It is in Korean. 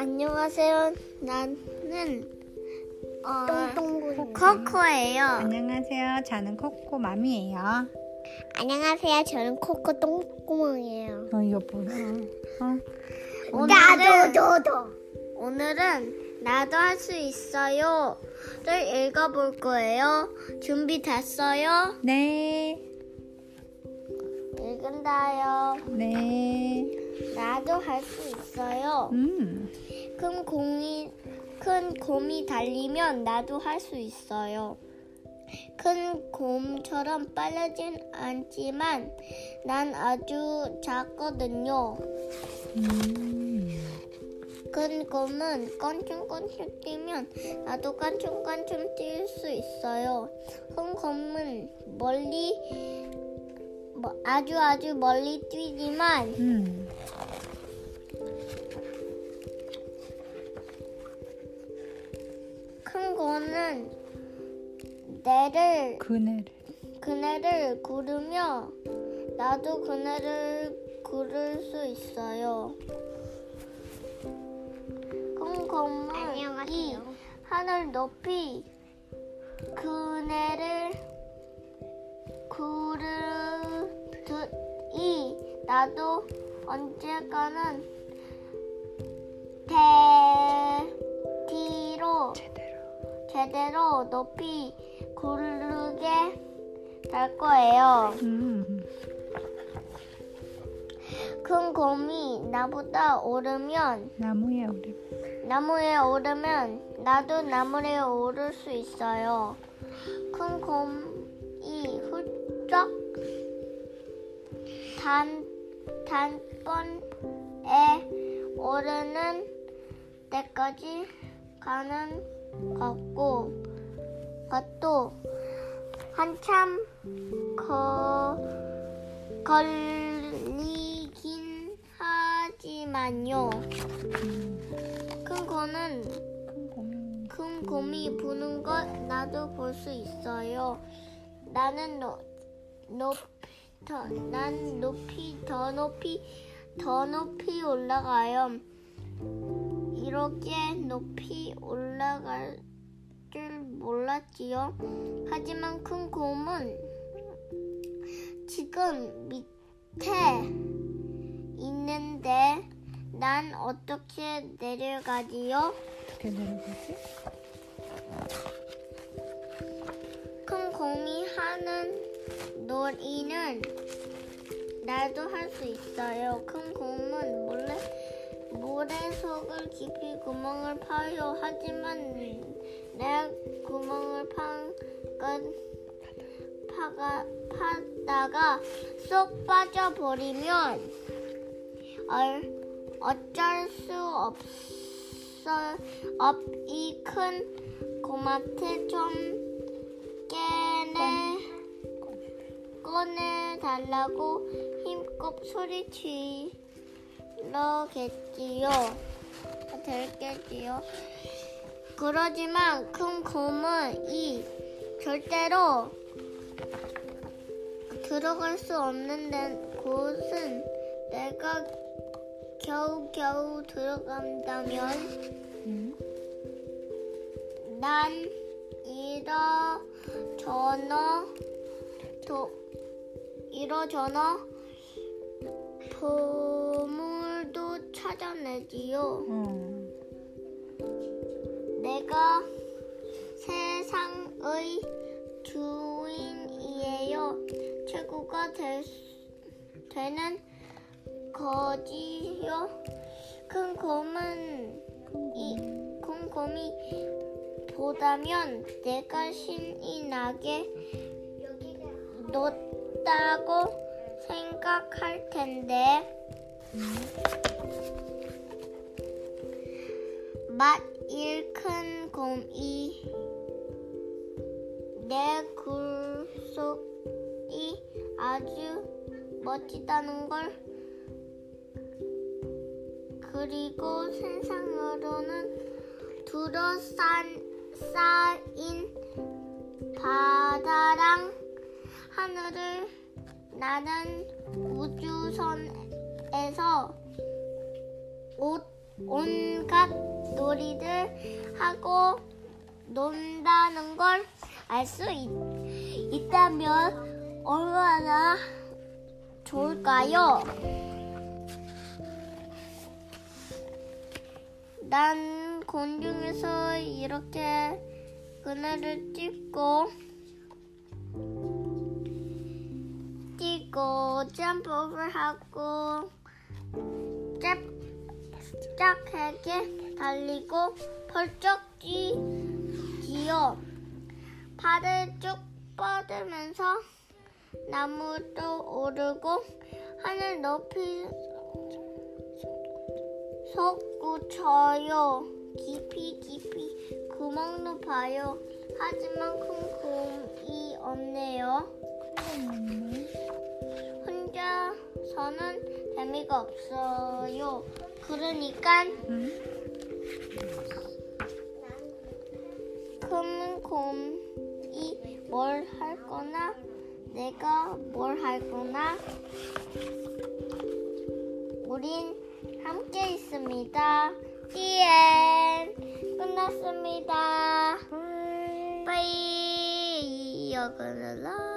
안녕하세요. 나는 어, 똥똥구리. 코코예요. 안녕하세요. 저는 코코 맘이에요. 안녕하세요. 저는 코코 똥구멍이에요. 어, 이거 뭐야? 어? 오늘은 나도. 오늘은 나도 할 수 있어요. 를 읽어볼 거예요. 준비 됐어요? 네. 읽은다요. 네. 나도 할 수 있어요. 음. 큰 공이 큰 곰이 달리면 나도 할 수 있어요. 큰 곰처럼 빠르진 않지만 난 아주 작거든요. 음. 큰 곰은 깐충깐충 뛰면 나도 깐충깐충 뛸 수 있어요. 큰 곰은 멀리 뭐 아주 아주 멀리 뛰지만 음. 큰 곰은 내를 그네를. 그네를 구르며 나도 그네를 구를 수 있어요. 큰 곰은 이 안녕하세요. 하늘 높이 그네를 구르듯이 나도 언젠가는 대뒤로 제대로. 제대로 높이 구르게 될 거예요. 음. 큰 곰이 나보다 오르면 나무에 오르. 나무에 오르면 나도 나무에 오를 수 있어요. 큰훌 쩍 단 단번에 오르는 때까지 가는 것고 것도 한참 거, 걸리긴 하지만요. 큰 거는 큰 곰이 부는 것 나도 볼 수 있어요. 나는 노, 높이 더, 난 높이 더 높이 더 높이 올라가요. 이렇게 높이 올라갈 줄 몰랐지요. 하지만 큰 곰은 지금 밑에 있는데 난 어떻게 내려가지요? 어떻게 내려가지? 큰 곰이 하는 놀이는 나도 할 수 있어요. 큰 곰은 몰래 모래 속을 깊이 구멍을 파요. 하지만 내 구멍을 판건 파가 파다가 쏙 빠져 버리면 얼, 어쩔 수 없어 없이 큰 곰한테 좀 깨내 꺼내달라고 힘껏 소리치러겠지요. 될겠지요. 그러지만 큰 곰은 이 절대로 들어갈 수 없는 데- 곳은 내가 겨우겨우 들어간다면 음. 난 이러 저러 도 이러저러 보물도 찾아내지요. 어. 내가 세상의 주인이에요. 최고가 될, 수- 되는 거지요. 큰 곰은 이, 큰 곰이 보다면 내가 신이 나게 놓다고 생각할 텐데. 맛 잃큰 곰이 내 굴속이 아주 멋지다는 걸 그리고 세상으로는 둘러싼 쌓인 바다랑 하늘을 나는 우주선에서 옷 온갖 놀이를 하고 논다는 걸 알 수 있다면 얼마나 좋을까요? 난 공중에서 이렇게 그늘을 찍고 뛰고 점프를 하고 짝 짝하게 달리고 펄쩍 뛰, 뛰어. 발을 쭉 뻗으면서 나무도 오르고 하늘 높이 솟구쳐요. 깊이 깊이 구멍도 봐요. 하지만 큰 구멍이 없네요. 혼자 서는 재미가 없어요 그러니까 응? 큰 곰이 뭘 할 거나 내가 뭘 할 거나 우린 함께 있습니다. 디엔 끝났습니다. gonna love.